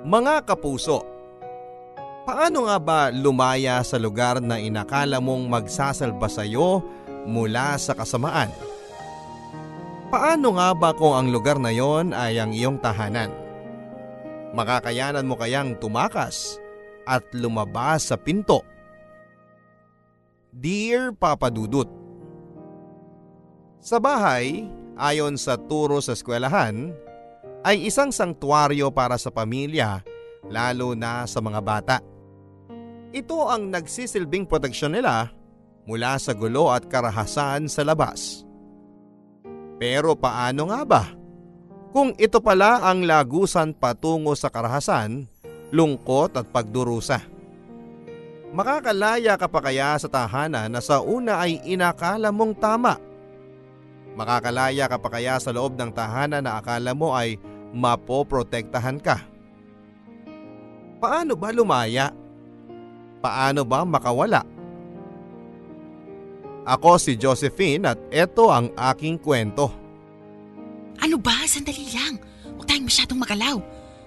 Mga kapuso, paano nga ba lumaya sa lugar na inakala mong magsasalba sa iyo mula sa kasamaan? Paano nga ba kung ang lugar na yon ay ang iyong tahanan? Makakayanan mo kayang tumakas at lumabas sa pinto? Dear Papa Dudut, Sa bahay, ayon sa turo sa eskwelahan, ay isang sangtuaryo para sa pamilya lalo na sa mga bata. Ito ang nagsisilbing proteksyon nila mula sa gulo at karahasan sa labas. Pero paano nga ba? Kung ito pala ang lagusan patungo sa karahasan, lungkot at pagdurusa. Makakalaya ka pa kaya sa tahanan na sa una ay inakala mong tama? Makakalaya ka pa kaya sa loob ng tahanan na akala mo ay mapoprotektahan ka. Paano ba lumaya? Paano ba makawala? Ako si Josephine at ito ang aking kwento. Ano ba? Sandali lang. Huwag tayong masyadong magalaw.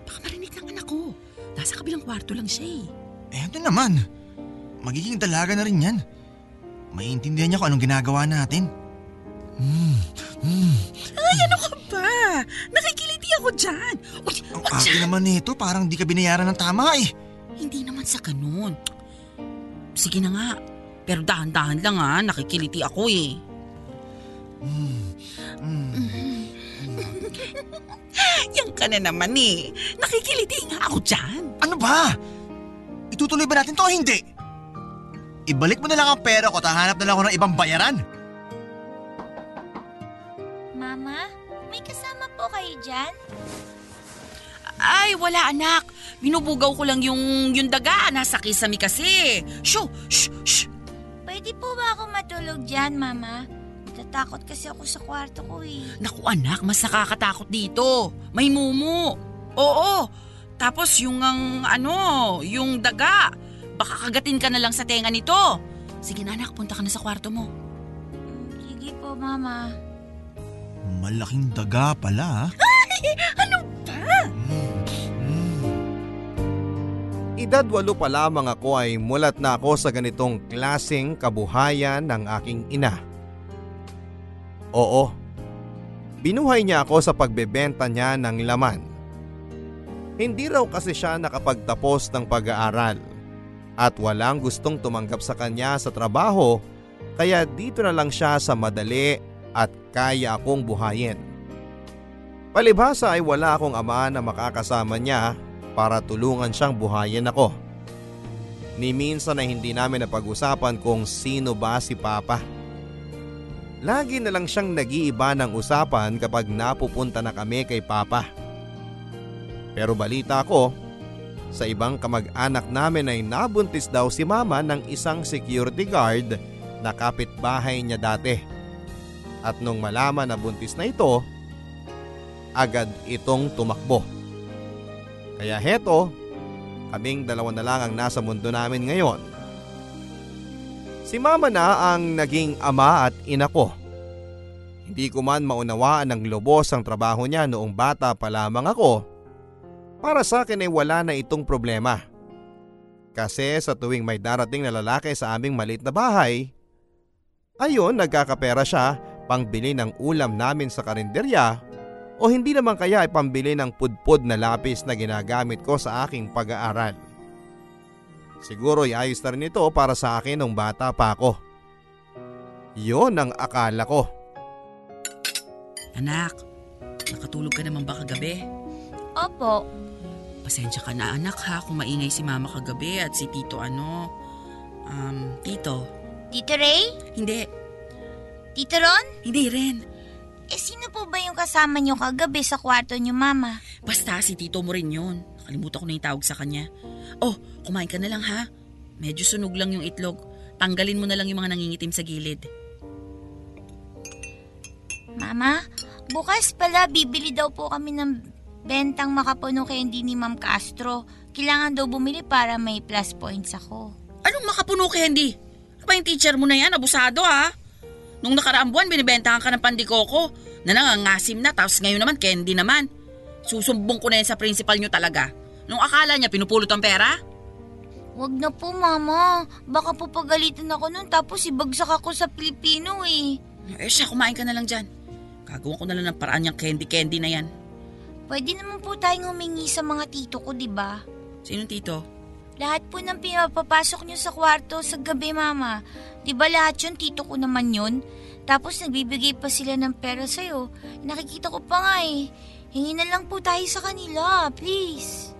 Baka marinig ng anak ko. Nasa kabilang kwarto lang siya eh. Eh ano naman? Magiging dalaga na rin yan. Maiintindihan niya kung anong ginagawa natin. Mm, mm, Ay, ano ka ba? Nakikiliti ako dyan. Uy, Ang ate naman nito, parang di ka binayaran ng tama eh. Hindi naman sa ganun. Sige na nga. Pero dahan-dahan lang ha, nakikiliti ako eh. Mm, mm, Yan ka na naman eh. Nakikiliti nga ako dyan. Ano ba? Itutuloy ba natin to o hindi? Ibalik mo na lang ang pera ko at hahanap na lang ako ng ibang bayaran. Dyan? Ay, wala anak. Binubugaw ko lang yung, yung daga. Nasa kisame kasi. Shoo! Shh! Shh! Pwede po ba ako matulog dyan, Mama? Natatakot kasi ako sa kwarto ko eh. Naku anak, mas nakakatakot dito. May mumu. Oo. Tapos yung ang ano, yung daga. Baka kagatin ka na lang sa tenga nito. Sige na anak, punta ka na sa kwarto mo. Sige po, Mama. Malaking daga pala. Ay! Ano ba? Edad walo pa lamang ako ay mulat na ako sa ganitong klaseng kabuhayan ng aking ina. Oo, binuhay niya ako sa pagbebenta niya ng laman. Hindi raw kasi siya nakapagtapos ng pag-aaral at walang gustong tumanggap sa kanya sa trabaho kaya dito na lang siya sa madali at kaya akong buhayin. Palibhasa ay wala akong ama na makakasama niya para tulungan siyang buhayin ako. Ni minsan ay hindi namin napag-usapan kung sino ba si Papa. Lagi na lang siyang nag-iiba ng usapan kapag napupunta na kami kay Papa. Pero balita ko, sa ibang kamag-anak namin ay nabuntis daw si Mama ng isang security guard na kapitbahay niya dati. At nung malaman na buntis na ito, agad itong tumakbo. Kaya heto, kaming dalawa na lang ang nasa mundo namin ngayon. Si mama na ang naging ama at ina ko. Hindi ko man maunawaan ng lubos ang trabaho niya noong bata pa lamang ako. Para sa akin ay wala na itong problema. Kasi sa tuwing may darating na lalaki sa aming malit na bahay, ayun nagkakapera siya pangbili ng ulam namin sa karinderya o hindi naman kaya ay pambili ng pudpud na lapis na ginagamit ko sa aking pag-aaral. Siguro ay ayos na rin ito para sa akin nung bata pa ako. Yun ang akala ko. Anak, nakatulog ka naman ba kagabi? Opo. Pasensya ka na anak ha kung maingay si mama kagabi at si tito ano. Um, tito. Tito Ray? Hindi. Tito Ron? Hindi rin. Eh sino po ba yung kasama niyo kagabi sa kwarto niyo, Mama? Basta si tito mo rin yun. Nakalimutan ko na yung tawag sa kanya. Oh, kumain ka na lang ha. Medyo sunog lang yung itlog. Tanggalin mo na lang yung mga nangingitim sa gilid. Mama, bukas pala bibili daw po kami ng bentang makapuno candy ni Ma'am Castro. Kailangan daw bumili para may plus points ako. Anong makapuno candy? Apa yung teacher mo na yan? Abusado ha? Nung nakaraang buwan, binibentahan ka ng pandikoko na nangangasim na tapos ngayon naman candy naman. Susumbong ko na yan sa principal nyo talaga. Nung akala niya pinupulot ang pera? Wag na po, Mama. Baka po pagalitan ako nun tapos ibagsak ako sa Pilipino eh. Eh siya, kumain ka na lang dyan. Gagawa ko na lang ng paraan yung candy-candy na yan. Pwede naman po tayong humingi sa mga tito ko, di ba? Sinong tito? Lahat po ng pinapapasok nyo sa kwarto sa gabi, Mama. Di ba lahat yun, tito ko naman yun? Tapos nagbibigay pa sila ng pera sa'yo. Nakikita ko pa nga eh. Hingi na lang po tayo sa kanila, please.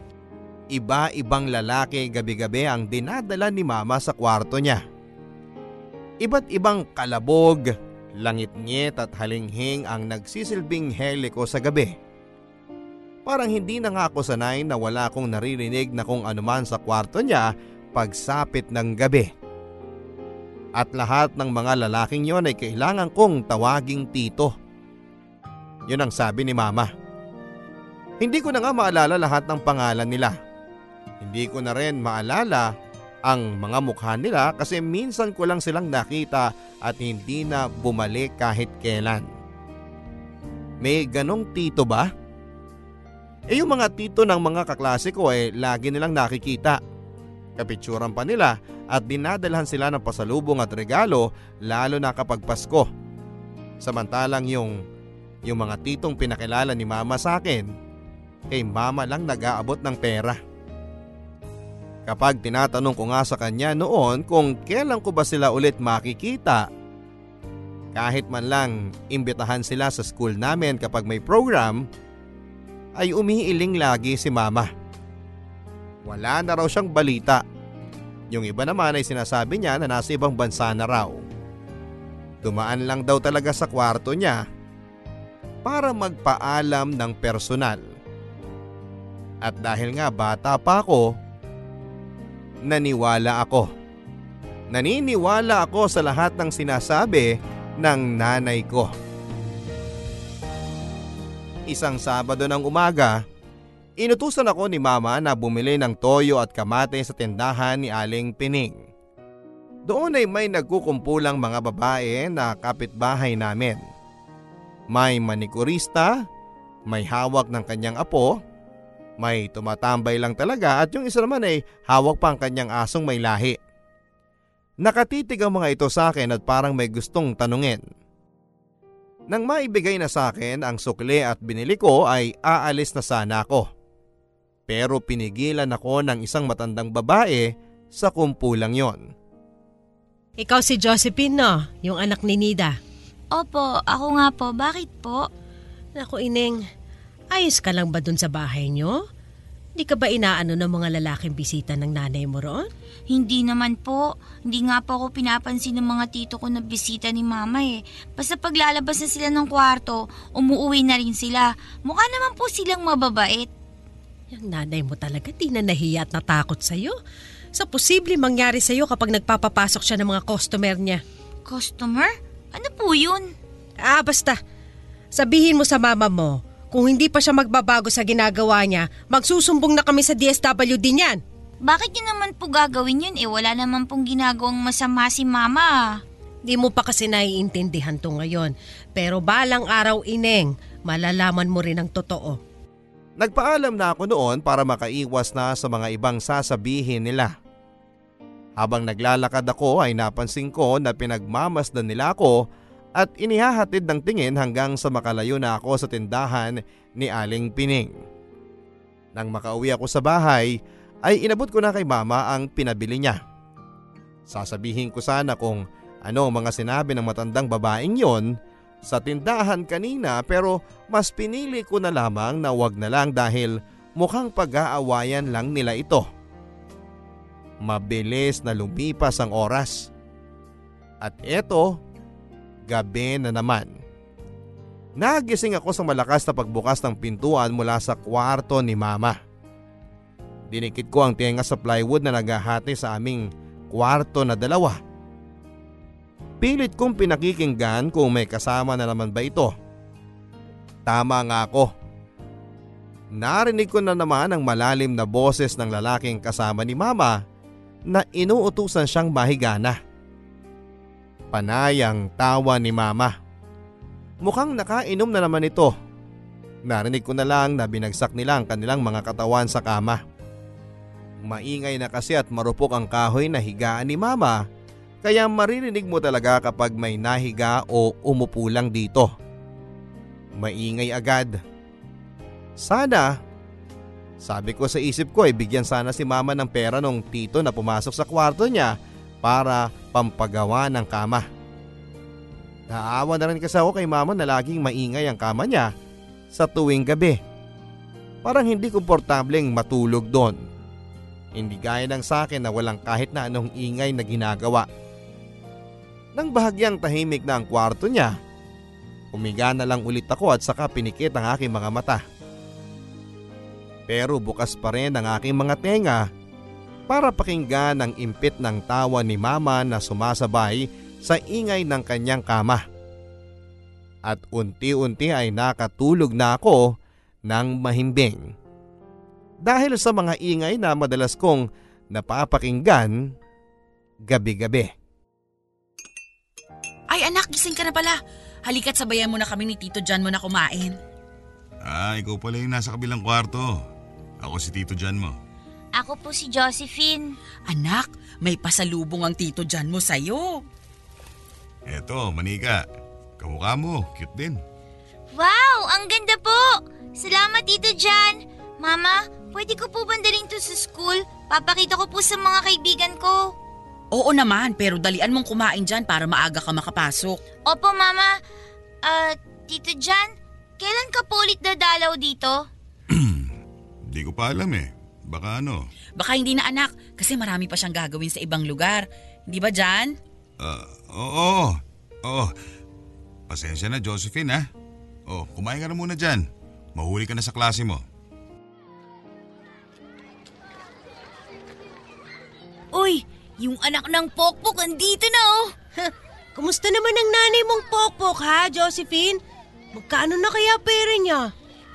Iba-ibang lalaki gabi-gabi ang dinadala ni mama sa kwarto niya. Iba't ibang kalabog, langit-ngit at halinghing ang nagsisilbing heliko sa gabi. Parang hindi na nga ako sanay na wala akong naririnig na kung anuman sa kwarto niya pagsapit ng gabi. At lahat ng mga lalaking yon ay kailangan kong tawaging tito. Yun ang sabi ni mama. Hindi ko na nga maalala lahat ng pangalan nila. Hindi ko na rin maalala ang mga mukha nila kasi minsan ko lang silang nakita at hindi na bumalik kahit kailan. May ganong tito ba? Eh yung mga tito ng mga kaklase ko eh lagi nilang nakikita. Kapitsuran pa nila at dinadalhan sila ng pasalubong at regalo lalo na kapag Pasko. Samantalang yung, yung mga titong pinakilala ni mama sa akin, kay mama lang nag-aabot ng pera. Kapag tinatanong ko nga sa kanya noon kung kailan ko ba sila ulit makikita, kahit man lang imbitahan sila sa school namin kapag may program, ay umiiling lagi si mama. Wala na raw siyang balita. Yung iba naman ay sinasabi niya na nasa ibang bansa na raw. Dumaan lang daw talaga sa kwarto niya para magpaalam ng personal. At dahil nga bata pa ako, naniwala ako. Naniniwala ako sa lahat ng sinasabi ng nanay ko. Isang Sabado ng umaga, inutusan ako ni mama na bumili ng toyo at kamate sa tindahan ni Aling Pining. Doon ay may nagkukumpulang mga babae na kapitbahay namin. May manikurista, may hawak ng kanyang apo, may tumatambay lang talaga at yung isa naman ay hawak pa ang kanyang asong may lahi. Nakatitig ang mga ito sa akin at parang may gustong tanungin. Nang maibigay na sa akin ang sukli at binili ko ay aalis na sana ako. Pero pinigilan ako ng isang matandang babae sa kumpulang yon. Ikaw si Josephine, no? Yung anak ni Nida. Opo, ako nga po. Bakit po? Naku, Ineng. Ayos ka lang ba dun sa bahay nyo? Di ka ba inaano ng mga lalaking bisita ng nanay mo roon? Hindi naman po. Hindi nga po ako pinapansin ng mga tito ko na bisita ni mama eh. Basta paglalabas na sila ng kwarto, umuuwi na rin sila. Mukha naman po silang mababait. Yung nanay mo talaga di na nahiya at natakot sa'yo. Sa posible mangyari sa'yo kapag nagpapapasok siya ng mga customer niya. Customer? Ano po yun? Ah, basta. Sabihin mo sa mama mo, kung hindi pa siya magbabago sa ginagawa niya, magsusumbong na kami sa DSWD niyan. Bakit yun naman po gagawin yun eh? Wala naman pong ginagawang masama si mama. Di mo pa kasi naiintindihan to ngayon. Pero balang araw, Ineng, malalaman mo rin ang totoo. Nagpaalam na ako noon para makaiwas na sa mga ibang sasabihin nila. Habang naglalakad ako ay napansin ko na pinagmamasdan nila ako at inihahatid ng tingin hanggang sa makalayo na ako sa tindahan ni Aling Pining. Nang makauwi ako sa bahay ay inabot ko na kay mama ang pinabili niya. Sasabihin ko sana kung ano mga sinabi ng matandang babaeng yon sa tindahan kanina pero mas pinili ko na lamang na wag na lang dahil mukhang pag-aawayan lang nila ito. Mabilis na lumipas ang oras. At eto, gabi na naman. Nagising ako sa malakas na pagbukas ng pintuan mula sa kwarto ni mama. Dinikit ko ang tenga sa plywood na naghahati sa aming kwarto na dalawa. Pilit kong pinakikinggan kung may kasama na naman ba ito. Tama nga ako. Narinig ko na naman ang malalim na boses ng lalaking kasama ni mama na inuutusan siyang mahigana. Panayang tawa ni mama. Mukhang nakainom na naman ito. Narinig ko na lang na binagsak nila ang kanilang mga katawan sa kama. Maingay na kasi at marupok ang kahoy na higaan ni mama kaya maririnig mo talaga kapag may nahiga o umupo lang dito. Maingay agad. Sana, sabi ko sa isip ko ay bigyan sana si mama ng pera nung tito na pumasok sa kwarto niya para pampagawa ng kama. Naawa na rin kasi ako kay mama na laging maingay ang kama niya sa tuwing gabi. Parang hindi komportableng matulog doon. Hindi gaya ng sa akin na walang kahit na anong ingay na ginagawa. Nang bahagyang tahimik na ang kwarto niya, umiga na lang ulit ako at saka pinikit ang aking mga mata. Pero bukas pa rin ang aking mga tenga para pakinggan ang impit ng tawa ni mama na sumasabay sa ingay ng kanyang kama. At unti-unti ay nakatulog na ako ng mahimbing. Dahil sa mga ingay na madalas kong napapakinggan gabi-gabi. Ay anak, gising ka na pala. Halika't sabayan mo na kami ni Tito John mo na kumain. Ah, ikaw pala yung nasa kabilang kwarto. Ako si Tito Jan mo. Ako po si Josephine. Anak, may pasalubong ang Tito John mo sa'yo. Eto, manika. Kamukha mo, cute din. Wow, ang ganda po! Salamat, Tito Jan. Mama, pwede ko po bandaling to sa school? Papakita ko po sa mga kaibigan ko. Oo naman, pero dalian mong kumain dyan para maaga ka makapasok. Opo, Mama. Ah, Tito Jan, kailan ka po ulit dadalaw dito? Hindi ko pa alam eh. Baka ano. Baka hindi na anak, kasi marami pa siyang gagawin sa ibang lugar. Hindi ba Jan? Ah, oo, oo. Pasensya na, Josephine ha. Oh, kumain ka na muna dyan. Mahuli ka na sa klase mo. Uy, yung anak ng Pokpok andito na oh. Kumusta naman ang nanay mong pokpok ha, Josephine? Magkano na kaya pera niya?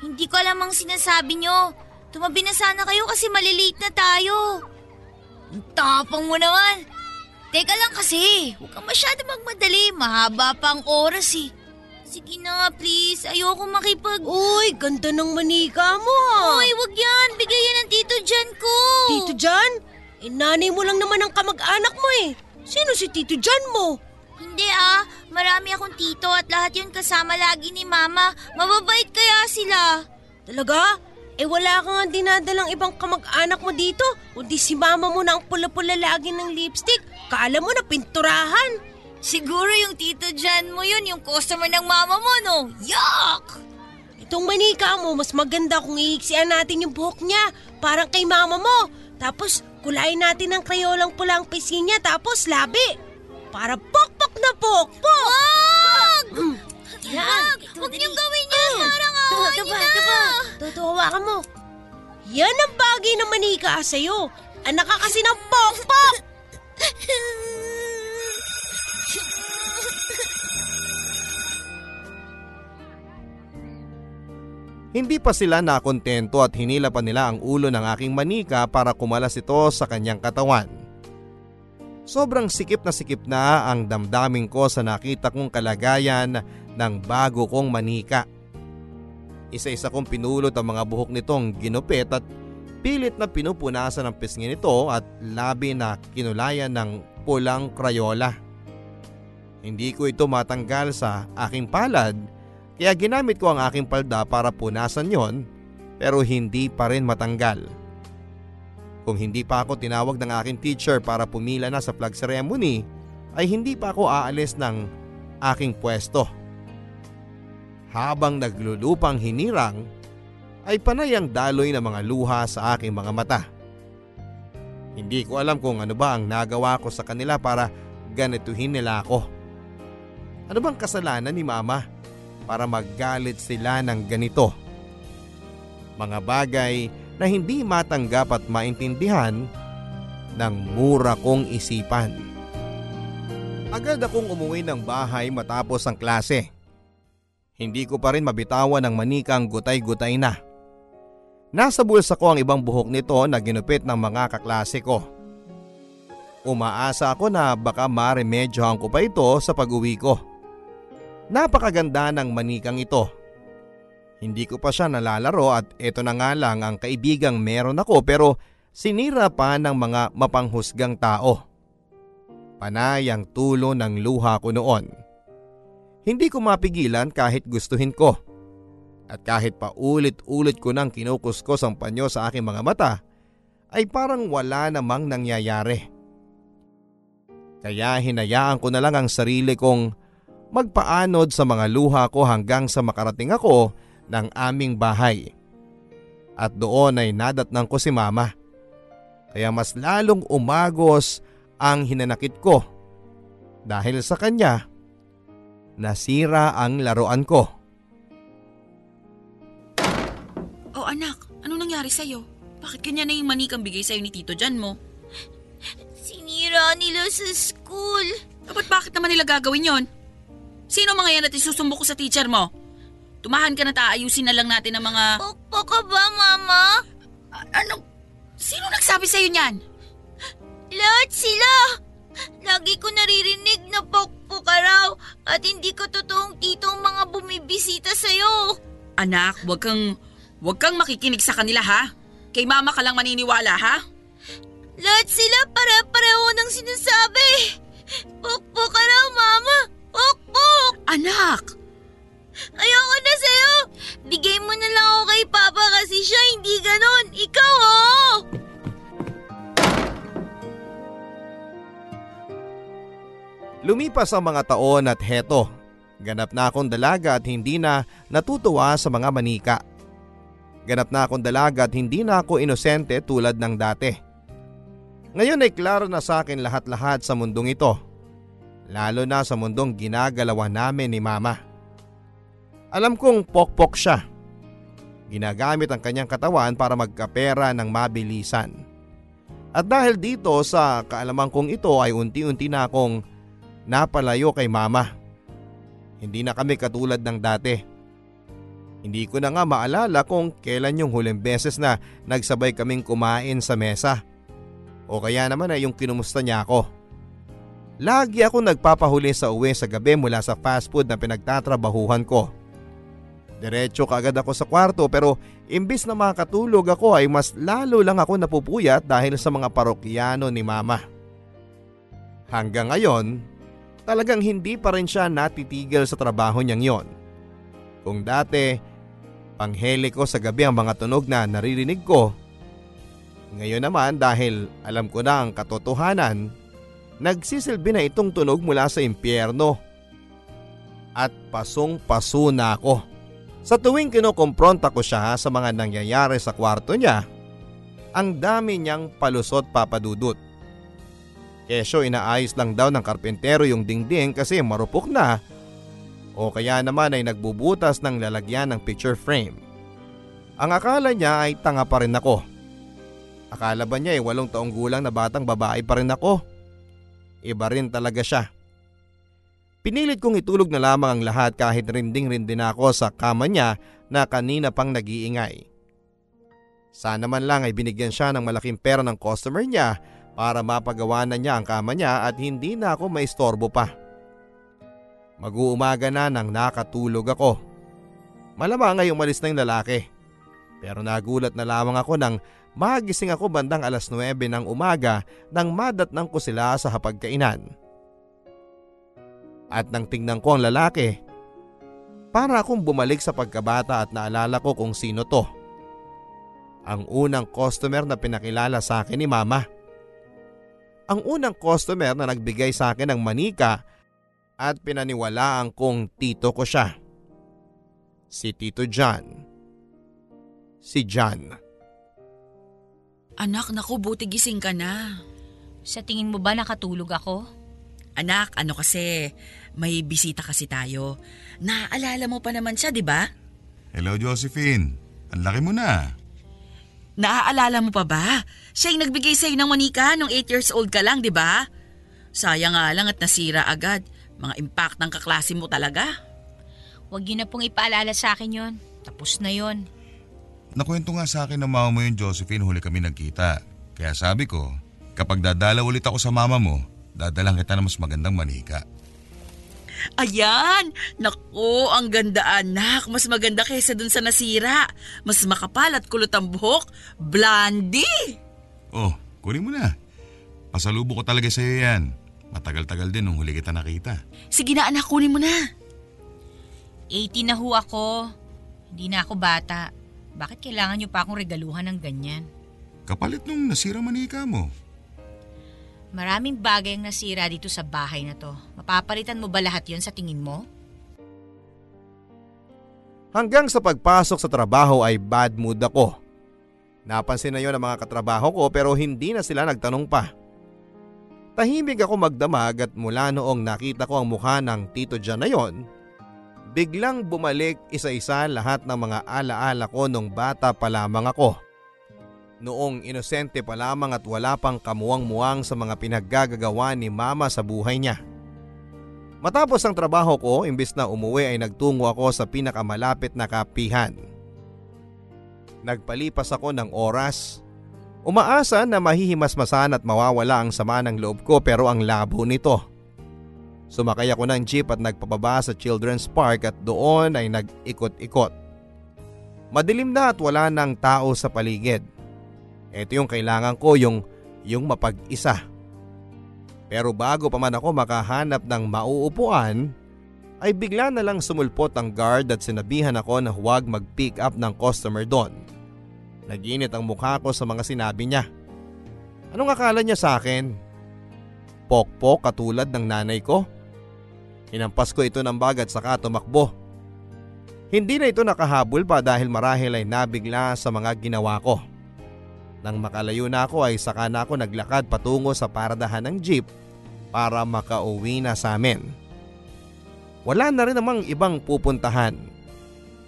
Hindi ko alam ang sinasabi nyo. Tumabi na sana kayo kasi malilate na tayo. Ang tapang mo naman. Teka lang kasi, huwag kang masyado magmadali. Mahaba pa ang oras eh. Sige na, please. Ayoko makipag... Uy, ganda ng manika mo ha. Uy, wag yan. Bigay yan ng Tito Jan ko. Tito Jan? Eh, nanay mo lang naman ang kamag-anak mo eh. Sino si Tito Jan mo? Hindi ah. Marami akong tito at lahat yun kasama lagi ni Mama. Mababait kaya sila. Talaga? Eh wala ka nga dinadalang ibang kamag-anak mo dito. Kundi si mama mo na ang pula-pula lagi ng lipstick. Kaala mo na pinturahan. Siguro yung Tito Jan mo yun, yung customer ng mama mo, no? Yuck! Itong manika mo, mas maganda kung iiksian natin yung buhok niya. Parang kay mama mo. Tapos kulayin natin ng krayolang pula ang pisngi niya tapos labi. Para pokpok na pokpok. Wag! Mm. Wag! Huwag niyong gawin yan. Parang awa niyo na. Totoo ka mo. Yan ang bagay na manika sa'yo. Anak ka kasi ng pokpok. Hindi pa sila nakontento at hinila pa nila ang ulo ng aking manika para kumalas ito sa kanyang katawan. Sobrang sikip na sikip na ang damdamin ko sa nakita kong kalagayan ng bago kong manika. Isa-isa kong pinulot ang mga buhok nitong ginupit at pilit na pinupunasan ang pisngi nito at labi na kinulayan ng pulang krayola. Hindi ko ito matanggal sa aking palad kaya ginamit ko ang aking palda para punasan yon pero hindi pa rin matanggal. Kung hindi pa ako tinawag ng aking teacher para pumila na sa flag ceremony ay hindi pa ako aalis ng aking pwesto. Habang naglulupang hinirang ay panay ang daloy ng mga luha sa aking mga mata. Hindi ko alam kung ano ba ang nagawa ko sa kanila para ganituhin nila ako. Ano bang kasalanan ni mama para maggalit sila ng ganito? Mga bagay na hindi matanggap at maintindihan ng mura kong isipan. Agad akong umuwi ng bahay matapos ang klase. Hindi ko pa rin mabitawan ng manikang gutay-gutay na. Nasa bulsa ko ang ibang buhok nito na ginupit ng mga kaklase ko. Umaasa ako na baka maremedyohan ko pa ito sa pag-uwi ko. Napakaganda ng manikang ito. Hindi ko pa siya nalalaro at ito na nga lang ang kaibigang meron ako pero Sinira pa ng mga mapanghusgang tao. Panay ang tulo ng luha ko noon. Hindi ko mapigilan kahit gustuhin ko. At kahit pa ulit-ulit ko nang kinukuskos ang panyo sa aking mga mata, ay parang wala namang nangyayari. Kaya hinayaan ko na lang ang sarili kong magpaanod sa mga luha ko hanggang sa makarating ako ng aming bahay. At doon ay nadatnang ko si mama. Kaya mas lalong umagos ang hinanakit ko. Dahil sa kanya, nasira ang laruan ko. Oh anak, ano nangyari sa'yo? Bakit kanya na yung manikang bigay sa'yo ni Tito Jan mo? Sinira nila sa school. Dapat bakit naman nila gagawin yon? Sino mga yan at isusumbok ko sa teacher mo? Tumahan ka na taayusin na lang natin ang mga... Pokpok ka ba, Mama? A- ano? Sino nagsabi sa'yo niyan? Lahat sila! Lagi ko naririnig na pokpok ka raw at hindi ko totoong titong mga bumibisita sa'yo. Anak, wag kang... Wag kang makikinig sa kanila ha? Kay mama ka lang maniniwala ha? Lahat sila pare-pareho ng sinasabi. Pokpok ka raw, Mama! Pokpok! Anak! Ayoko na sa'yo! Bigay mo na lang ako kay Papa kasi siya hindi ganon. Ikaw, oh! Lumipas ang mga taon at heto, ganap na akong dalaga at hindi na natutuwa sa mga manika. Ganap na akong dalaga at hindi na ako inosente tulad ng dati. Ngayon ay klaro na sa akin lahat-lahat sa mundong ito. Lalo na sa mundong ginagalawa namin ni Mama. Alam kong pokpok siya. Ginagamit ang kanyang katawan para magkapera ng mabilisan. At dahil dito sa kaalaman kong ito ay unti-unti na akong napalayo kay mama. Hindi na kami katulad ng dati. Hindi ko na nga maalala kung kailan yung huling beses na nagsabay kaming kumain sa mesa. O kaya naman ay yung kinumusta niya ako. Lagi ako nagpapahuli sa uwi sa gabi mula sa fast food na pinagtatrabahuhan ko. Diretso kaagad ako sa kwarto pero imbis na makatulog ako ay mas lalo lang ako napupuyat dahil sa mga parokyano ni mama. Hanggang ngayon, talagang hindi pa rin siya natitigil sa trabaho niyang yon. Kung dati, pangheli ko sa gabi ang mga tunog na naririnig ko. Ngayon naman dahil alam ko na ang katotohanan, nagsisilbi na itong tunog mula sa impyerno. At pasong-paso na ako. Sa tuwing kinokompronta ko siya sa mga nangyayari sa kwarto niya, ang dami niyang palusot papadudot. Kesyo inaayos lang daw ng karpentero yung dingding kasi marupok na o kaya naman ay nagbubutas ng lalagyan ng picture frame. Ang akala niya ay tanga pa rin ako. Akala ba niya ay walong taong gulang na batang babae pa rin ako? Iba rin talaga siya. Pinilit kong itulog na lamang ang lahat kahit rinding-rindin ako sa kama niya na kanina pang nag-iingay. Sana man lang ay binigyan siya ng malaking pera ng customer niya para mapagawa na niya ang kama niya at hindi na ako maistorbo pa. Mag-uumaga na nang nakatulog ako. Malamang ay umalis na yung lalaki. Pero nagulat na lamang ako nang magising ako bandang alas 9 ng umaga nang madatnang ko sila sa hapagkainan. At nang tingnan ko ang lalaki, para akong bumalik sa pagkabata at naalala ko kung sino to. Ang unang customer na pinakilala sa akin ni mama. Ang unang customer na nagbigay sa akin ng manika at pinaniwalaan kong tito ko siya. Si Tito John. Si John. Anak, naku, buti gising ka na. Sa tingin mo ba nakatulog ako? Anak, ano kasi, may bisita kasi tayo. Naaalala mo pa naman siya, di ba? Hello Josephine, ang laki mo na. Naaalala mo pa ba? Siya yung nagbigay sa'yo ng manika nung 8 years old ka lang, di ba? Sayang nga lang at nasira agad. Mga impact ng kaklase mo talaga. Huwag yun na pong ipaalala sa akin yon. Tapos na yon. Nakwento nga sa akin ng mama mo yung Josephine huli kami nagkita. Kaya sabi ko, kapag dadala ulit ako sa mama mo, dadalang kita ng mas magandang manika. Ayan! Naku, ang ganda anak. Mas maganda kaysa dun sa nasira. Mas makapal at kulot ang buhok. Blondie! Oh, kunin mo na. Pasalubo ko talaga sa'yo yan. Matagal-tagal din nung huli kita nakita. Sige na anak, kunin mo na. 18 na ho ako. Hindi na ako bata. Bakit kailangan niyo pa akong regaluhan ng ganyan? Kapalit nung nasira manika mo. Maraming bagay ang nasira dito sa bahay na to. Mapapalitan mo ba lahat yon sa tingin mo? Hanggang sa pagpasok sa trabaho ay bad mood ako. Napansin na yon ng mga katrabaho ko pero hindi na sila nagtanong pa. Tahimik ako magdamag at mula noong nakita ko ang mukha ng tito John na yon, biglang bumalik isa-isa lahat ng mga alaala ko nung bata pa lamang ako. Noong inosente pa lamang at wala pang kamuwang-muwang sa mga pinaggagagawa ni mama sa buhay niya. Matapos ang trabaho ko, imbis na umuwi ay nagtungo ako sa pinakamalapit na kapihan. Nagpalipas ako ng oras. Umaasa na mahihimasmasan at mawawala ang sama ng loob ko pero ang labo nito. Sumakay ako ng jeep at nagpababa sa Children's Park at doon ay nag-ikot-ikot. Madilim na at wala ng tao sa paligid. Ito yung kailangan ko, yung, yung mapag-isa. Pero bago pa man ako makahanap ng mauupuan, ay bigla na lang sumulpot ang guard at sinabihan ako na huwag mag-pick up ng customer doon. Naginit ang mukha ko sa mga sinabi niya. Anong akala niya sa akin? Pokpok katulad ng nanay ko? Hinampas ko ito ng bag at saka tumakbo. Hindi na ito nakahabol pa dahil marahil ay nabigla sa mga ginawa ko. Nang makalayo na ako ay saka na ako naglakad patungo sa paradahan ng jeep para makauwi na sa amin. Wala na rin namang ibang pupuntahan.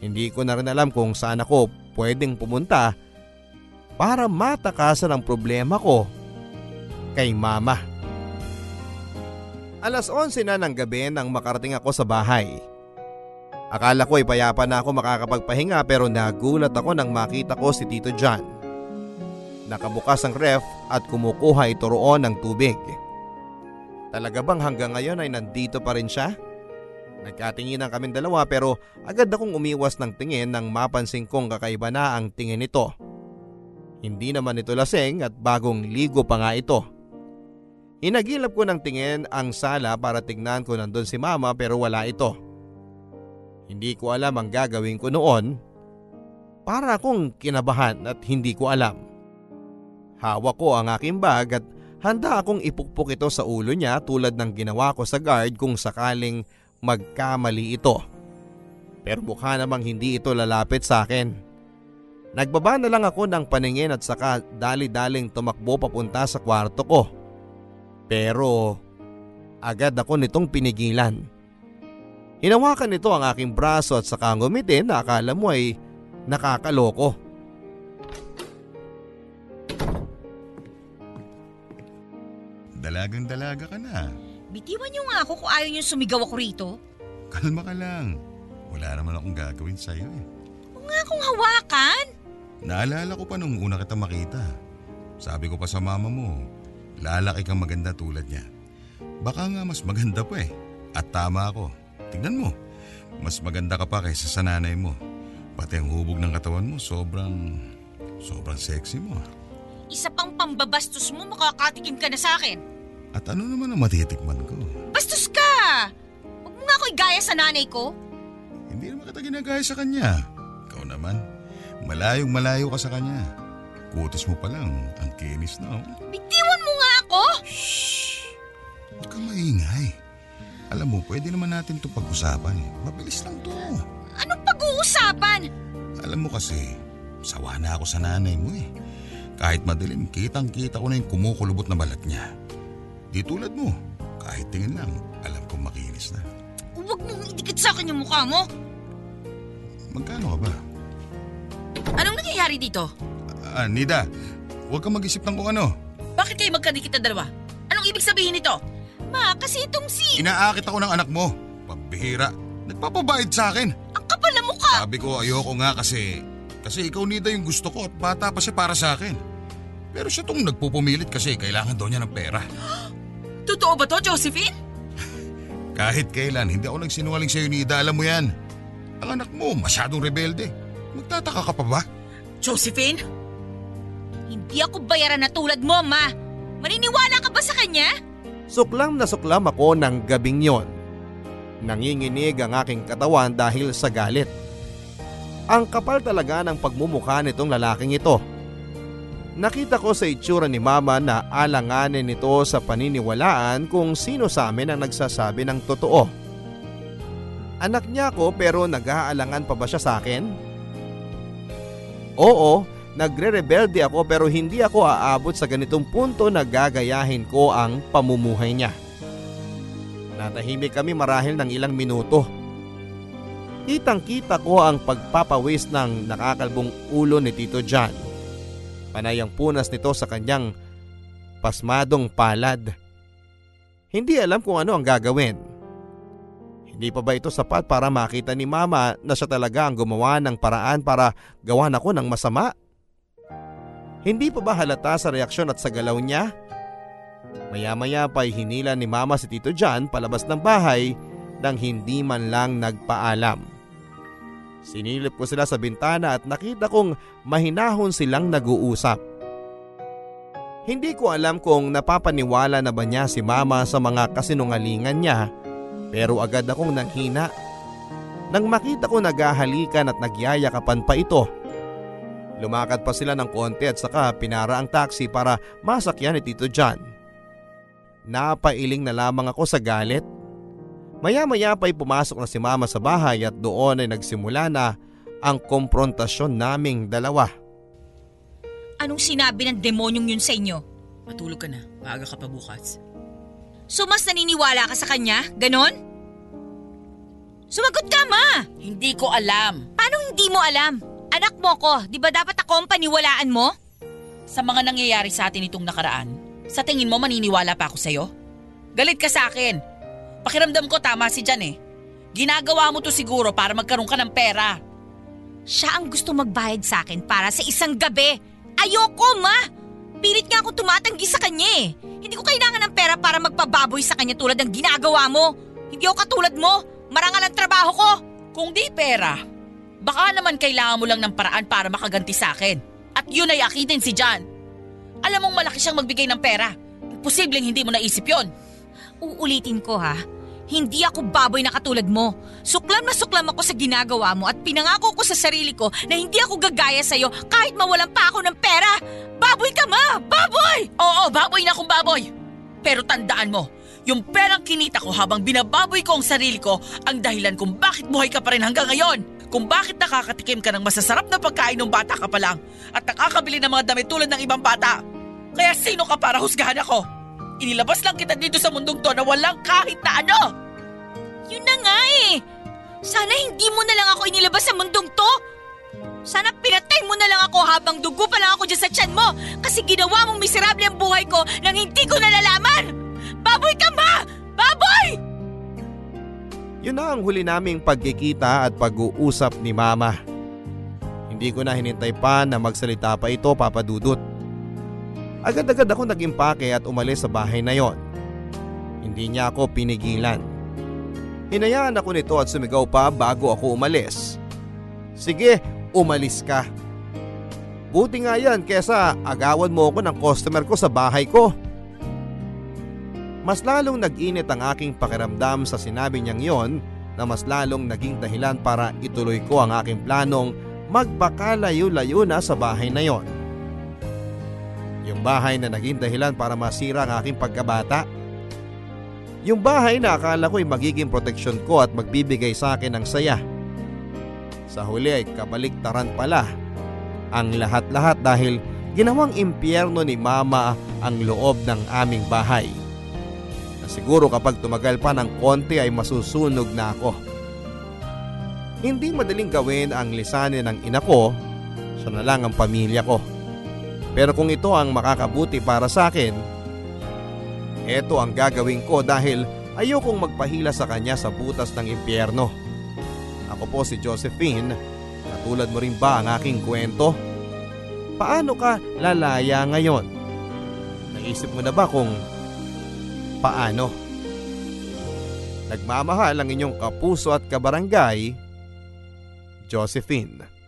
Hindi ko na rin alam kung saan ako pwedeng pumunta para matakasan ang problema ko kay mama. Alas 11 na ng gabi nang makarating ako sa bahay. Akala ko ay payapa na ako makakapagpahinga pero nagulat ako nang makita ko si Tito John. Nakabukas ang ref at kumukuha ito roon ng tubig. Talaga bang hanggang ngayon ay nandito pa rin siya? Nagkatingin ang kaming dalawa pero agad akong umiwas ng tingin nang mapansin kong kakaiba na ang tingin nito. Hindi naman ito lasing at bagong ligo pa nga ito. Hinagilap ko ng tingin ang sala para tignan ko nandun si mama pero wala ito. Hindi ko alam ang gagawin ko noon. Para akong kinabahan at hindi ko alam. Hawak ko ang aking bag at handa akong ipukpok ito sa ulo niya tulad ng ginawa ko sa guard kung sakaling magkamali ito. Pero mukha namang hindi ito lalapit sa akin. Nagbaba na lang ako ng paningin at saka dali-daling tumakbo papunta sa kwarto ko. Pero agad ako nitong pinigilan. Hinawakan nito ang aking braso at saka ngumiti na akala mo ay nakakaloko. Dalagang dalaga ka na. Bitiwan niyo nga ako kung ayaw niyo sumigaw ako rito. Kalma ka lang. Wala naman akong gagawin sa'yo eh. Huwag nga akong hawakan. Naalala ko pa nung una kita makita. Sabi ko pa sa mama mo, lalaki kang maganda tulad niya. Baka nga mas maganda pa eh. At tama ako. Tingnan mo, mas maganda ka pa kaysa sa nanay mo. Pati ang hubog ng katawan mo, sobrang, sobrang sexy mo. ah. Isa pang pambabastos mo, makakatikim ka na sa akin. At ano naman ang matitikman ko? Bastos ka! Huwag mo nga ako igaya sa nanay ko. Hindi naman kita ginagaya sa kanya. Ikaw naman, malayong malayo ka sa kanya. Kutis mo pa lang, ang kinis na oh. Bitiwan ako! Huwag ka maingay. Alam mo, pwede naman natin ito pag-usapan. eh. Mabilis lang to. Anong pag-uusapan? Alam mo kasi, sawa na ako sa nanay mo eh. Kahit madilim, kitang kita ko na yung kumukulubot na balat niya. Di tulad mo, kahit tingin lang, alam kong makinis na. Huwag mong idikit sa akin yung mukha mo. Magkano ka ba? Anong nangyayari dito? Ah, Nida, huwag kang mag-isip ng kung ano. Bakit kayo magkadikit na dalawa? Anong ibig sabihin nito? Ma, kasi itong si... Inaakit ako ng anak mo. Pambihira. Nagpapabayad sa akin. Ang kapal na mukha! Sabi ko ayoko nga kasi kasi ikaw Nida yung gusto ko at bata pa siya para sa akin. Pero siya tong nagpupumilit kasi kailangan daw niya ng pera. Totoo ba to, Josephine? Kahit kailan, hindi ako nagsinungaling sa'yo Nida, alam mo yan. Ang anak mo masyadong rebelde. Magtataka ka pa ba? Josephine? Di ako bayaran na tulad mo, ma. Maniniwala ka ba sa kanya? Suklam na suklam ako ng gabing yon. Nanginginig ang aking katawan dahil sa galit. Ang kapal talaga ng pagmumukha nitong lalaking ito. Nakita ko sa itsura ni mama na alanganin nito sa paniniwalaan kung sino sa amin ang nagsasabi ng totoo. Anak niya ako pero nag-aalangan pa ba siya sa akin? Oo, nagre-rebelde ako pero hindi ako aabot sa ganitong punto na gagayahin ko ang pamumuhay niya. Natahimik kami marahil ng ilang minuto. Kitang kita ko ang pagpapawis ng nakakalbong ulo ni Tito John. Panay ang punas nito sa kanyang pasmadong palad. Hindi alam kung ano ang gagawin. Hindi pa ba ito sapat para makita ni mama na siya talaga ang gumawa ng paraan para gawan ako ng masama? Hindi pa ba halata sa reaksyon at sa galaw niya? Maya-maya pa'y hinila ni mama si Tito John palabas ng bahay nang hindi man lang nagpaalam. Sinilip ko sila sa bintana at nakita kong mahinahon silang nag-uusap. Hindi ko alam kung napapaniwala na ba niya si mama sa mga kasinungalingan niya pero agad akong nanghina. Nang makita ko naghahalikan at nagyayakapan pa ito. Lumakad pa sila ng konti at saka pinara ang taxi para masakyan ni Tito John. Napailing na lamang ako sa galit. Maya-maya pa'y pumasok na si mama sa bahay at doon ay nagsimula na ang komprontasyon naming dalawa. Anong sinabi ng demonyong yun sa inyo? Matulog ka na. Maaga ka pa bukas. So mas naniniwala ka sa kanya? Ganon? Sumagot ka, ma! Hindi ko alam. Paano hindi mo alam? Anak mo ko, di ba dapat ako ang paniwalaan mo? Sa mga nangyayari sa atin itong nakaraan, sa tingin mo maniniwala pa ako sa'yo? Galit ka sa akin. Pakiramdam ko tama si Jan eh. Ginagawa mo to siguro para magkaroon ka ng pera. Siya ang gusto magbayad sa akin para sa isang gabi. Ayoko, ma! Pilit nga ako tumatanggi sa kanya eh. Hindi ko kailangan ng pera para magpababoy sa kanya tulad ng ginagawa mo. Hindi ako katulad mo. Marangal ang trabaho ko. Kung di pera, baka naman kailangan mo lang ng paraan para makaganti sa akin. At yun ay akitin si Jan. Alam mong malaki siyang magbigay ng pera. Posibleng hindi mo naisip yon. Uulitin ko ha. Hindi ako baboy na katulad mo. Suklam na suklam ako sa ginagawa mo at pinangako ko sa sarili ko na hindi ako gagaya sa'yo kahit mawalan pa ako ng pera. Baboy ka ma! Baboy! Oo, baboy na akong baboy. Pero tandaan mo, yung perang kinita ko habang binababoy ko ang sarili ko ang dahilan kung bakit buhay ka pa rin hanggang ngayon. Kung bakit nakakatikim ka ng masasarap na pagkain ng bata ka pa lang at nakakabili ng mga damit tulad ng ibang bata. Kaya sino ka para husgahan ako? Inilabas lang kita dito sa mundong to na walang kahit na ano. Yun na nga eh. Sana hindi mo na lang ako inilabas sa mundong to. Sana pinatay mo na lang ako habang dugo pa lang ako dyan sa tiyan mo kasi ginawa mong miserable ang buhay ko nang hindi ko nalalaman. Baboy ka ma! Baboy! Yun na ang huli naming pagkikita at pag-uusap ni mama. Hindi ko na hinintay pa na magsalita pa ito papadudot. Agad-agad ako naging pake at umalis sa bahay na yon. Hindi niya ako pinigilan. Hinayaan ako nito at sumigaw pa bago ako umalis. Sige, umalis ka. Buti nga yan kesa agawan mo ako ng customer ko sa bahay ko. Mas lalong nag-init ang aking pakiramdam sa sinabi niyang yon na mas lalong naging dahilan para ituloy ko ang aking planong magpakalayo-layo na sa bahay na yon. Yung bahay na naging dahilan para masira ang aking pagkabata. Yung bahay na akala ko'y magiging proteksyon ko at magbibigay sa akin ng saya. Sa huli ay kabaliktaran pala ang lahat-lahat dahil ginawang impyerno ni mama ang loob ng aming bahay. Siguro kapag tumagal pa ng konti ay masusunog na ako. Hindi madaling gawin ang lisanin ng ina ko, siya na lang ang pamilya ko. Pero kung ito ang makakabuti para sa akin, ito ang gagawin ko dahil ayokong magpahila sa kanya sa butas ng impyerno. Ako po si Josephine, katulad mo rin ba ang aking kwento? Paano ka lalaya ngayon? Naisip mo na ba kung paano? Nagmamahal ang inyong kapuso at kabarangay, Josephine.